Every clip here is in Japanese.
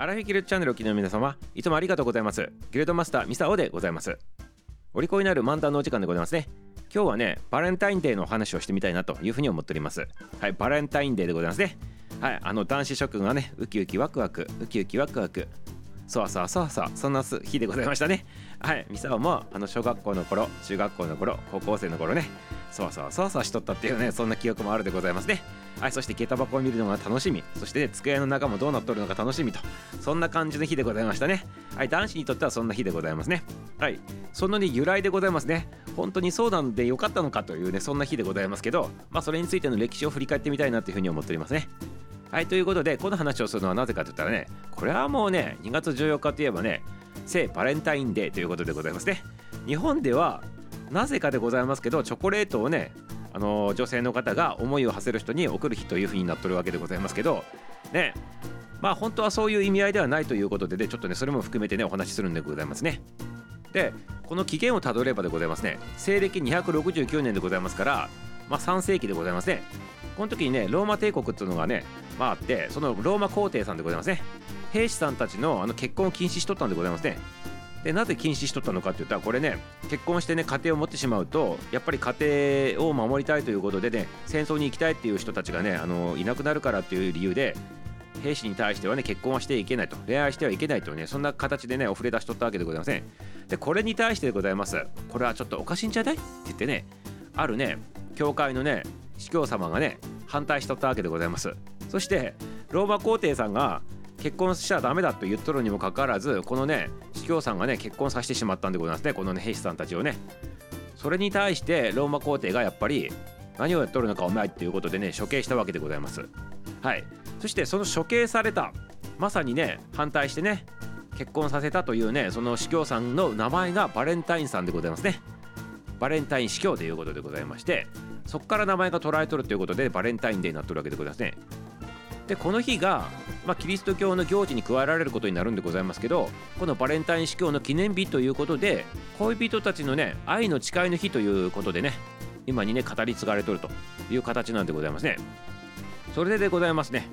アラフィギルチャンネルを機の皆様いつもありがとうございます。ギルドマスターミサオでございます。お利口になる漫談のお時間でございますね。今日はねバレンタインデーの話をしてみたいなというふうに思っております。はいバレンタインデーでございますね。はいあの男子諸君がねウキウキワクワクウキウキワクワク。そわそわそわそわそんな日でございましたね。はいミサオもあの小学校の頃中学校の頃高校生の頃ね。そわそわそわそわしとったっていうねそんな記憶もあるでございますね。はいそして下駄箱を見るのが楽しみ。そして、ね、机の中もどうなっとるのか楽しみと。そんな感じの日でございましたね。はい男子にとってはそんな日でございますね。はいそのね由来でございますね。本当にそうなんでよかったのかというねそんな日でございますけどまあそれについての歴史を振り返ってみたいなというふうに思っておりますね。はいということでこの話をするのはなぜかといったらねこれはもうね2月14日といえばね聖バレンタインデーということでございますね。日本ではなぜかでございますけどチョコレートをねあの女性の方が思いを馳せる人に送る日というふうになっとるわけでございますけどねまあ本当はそういう意味合いではないということでねちょっとねそれも含めてねお話しするんでございますね。でこの起源をたどればでございますね。西暦269年でございますからまあ3世紀でございますね。この時にねローマ帝国っていうのがねまああってそのローマ皇帝さんでございますね。兵士さんたちのあの結婚を禁止しとったんでございますね。でなぜ禁止しとったのかって言ったらこれね結婚してね家庭を持ってしまうとやっぱり家庭を守りたいということでね戦争に行きたいっていう人たちがねあのいなくなるからっていう理由で兵士に対してはね結婚はしていけないと。恋愛してはいけないとねそんな形でねお触れ出しとったわけでございません。でこれに対してでございます。これはちょっとおかしいんじゃない？って言ってねあるね教会のね司教様がね反対しとったわけでございます。そしてローマ皇帝さんが結婚しちゃダメだと言っとるにもかかわらずこのね司教さんがね結婚させてしまったんでございますねこのね兵士さんたちをね。それに対してローマ皇帝がやっぱり何をやっとるのかお前っていうことでね処刑したわけでございます。はい。そしてその処刑されたまさにね反対してね結婚させたというねその司教さんの名前がバレンタインさんでございますね。バレンタイン司教ということでございましてそこから名前が捉えとるということでバレンタインデーになってるわけでございますね。でこの日が、まあ、キリスト教の行事に加えられることになるんでございますけどこのバレンタイン司教の記念日ということで恋人たちのね愛の誓いの日ということでね今にね語り継がれとるという形なんでございますね。それででございますね。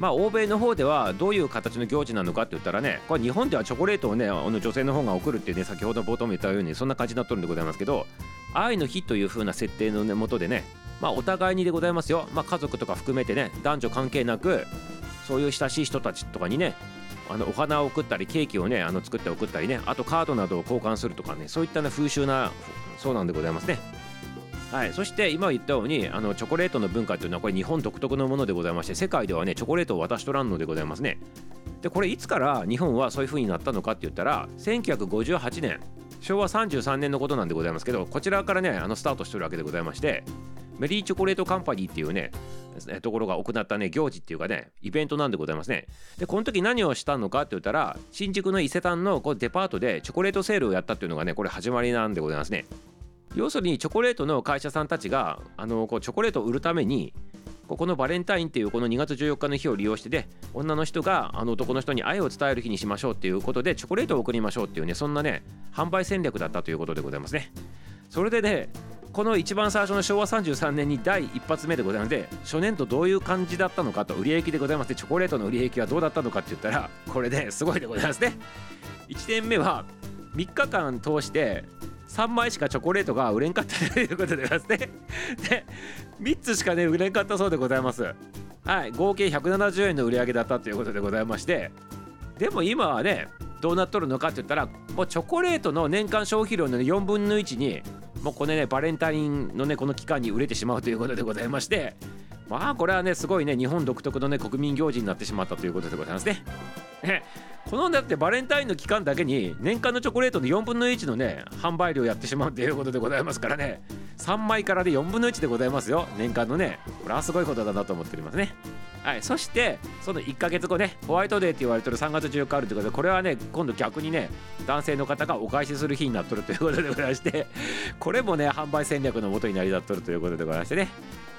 まあ欧米の方ではどういう形の行事なのかって言ったらねこれ日本ではチョコレートをねあの女性の方が送るってね先ほど冒頭も言ったようにそんな感じになっとるんでございますけど愛の日という風な設定の、もとでねまあお互いにでございますよ、まあ、家族とか含めてね男女関係なくそういう親しい人たちとかにねあのお花を送ったりケーキをねあの作って送ったりねあとカードなどを交換するとかねそういった、ね、風習なそうなんでございますね。はい、そして今言ったようにあのチョコレートの文化というのはこれ日本独特のものでございまして世界ではねチョコレートを渡しとらんのでございますね。でこれいつから日本はそういう風になったのかって言ったら1958年。昭和33年のことなんでございますけどこちらからねあのスタートしてるわけでございましてメリーチョコレートカンパニーっていうねところが行ったね行事っていうかねイベントなんでございますね。でこの時何をしたのかって言ったら新宿の伊勢丹のこうデパートでチョコレートセールをやったっていうのがねこれ始まりなんでございますね。要するにチョコレートの会社さんたちがあのこうチョコレートを売るためにここのバレンタインっていうこの2月14日の日を利用してで女の人があの男の人に愛を伝える日にしましょうっていうことでチョコレートを送りましょうっていうねそんなね販売戦略だったということでございますね。それでねこの一番最初の昭和33年に第一発目でございますので初年度どういう感じだったのかと売り上げでございましてチョコレートの売り上げはどうだったのかって言ったらこれねすごいでございます。ね1年目は3日間通して3枚しかチョコレートが売れんかったということでございますね。で3つしかね売れんかったそうでございます。はい合計170円の売り上げだったということでございまして。でも今はねどうなっとるのかって言ったらもうチョコレートの年間消費量の4分の1にもうこれねバレンタインのねこの期間に売れてしまうということでございまして。まあこれはねすごいね日本独特のね国民行事になってしまったということでございますね。このだってバレンタインの期間だけに年間のチョコレートの4分の1のね販売量やってしまうということでございますからね。3枚からで4分の1でございますよ。年間のね。これはすごいことだなと思っておりますね。はい。そしてその1ヶ月後ねホワイトデーって言われてる3月14日あるということでこれはね今度逆にね男性の方がお返しする日になっとるということでございましてこれもね販売戦略のもとになりだっとるということでございましてね。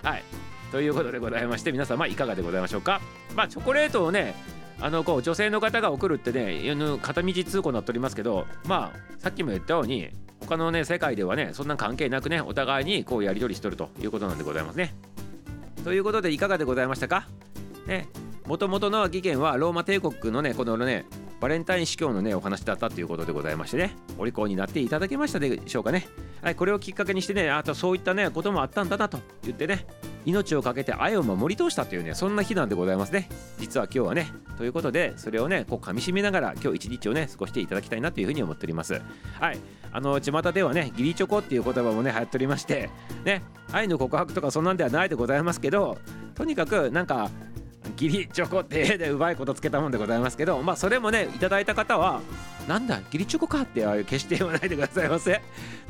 はい。ということでございまして皆様いかがでございましょうか。まあチョコレートをねあのこう女性の方が送るってね片道通行になっておりますけどまあさっきも言ったように他のね世界ではねそんな関係なくねお互いにこうやり取りしとるということなんでございますね。ということでいかがでございましたか？ねもともとの起源はローマ帝国のねこのねバレンタイン司教のねお話だったということでございましてねお利口になっていただけましたでしょうかねはいこれをきっかけにしてねあとそういったねこともあったんだなと言ってね命を懸けて愛を守り通したというねそんな日なんでございますね。実は今日はねということでそれをねこう噛みしめながら今日一日をね過ごしていただきたいなというふうに思っております。はい。あの巷ではね義理チョコっていう言葉もね流行っておりましてね。愛の告白とかそんなんではないでございますけどとにかくなんか義理チョコってでうまいことつけたもんでございますけどまあそれもねいただいた方はなんだ義理チョコかってああいう決して言わないでくださいませ。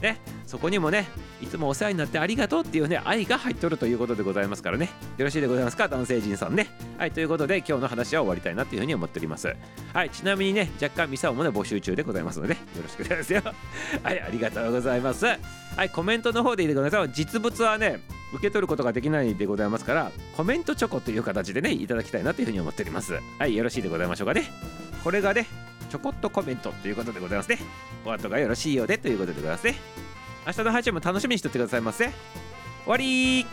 ねそこにもねいつもお世話になってありがとうっていうね愛が入っとるということでございますからね。よろしいでございますか男性陣さんね。はいということで今日の話は終わりたいなというふうに思っております。はいちなみにね若干ミサオもね募集中でございますのでよろしくお願いしますよ。はいありがとうございます。はいコメントの方でいてください実物はね受け取ることができないでございますからコメントチョコという形でねいただきたいなというふうに思っております。はいよろしいでございましょうかね。これがねちょこっとコメントということでございますね。お後がよろしいようでということでございますね。明日の配信も楽しみにしておってくださいませ。終わり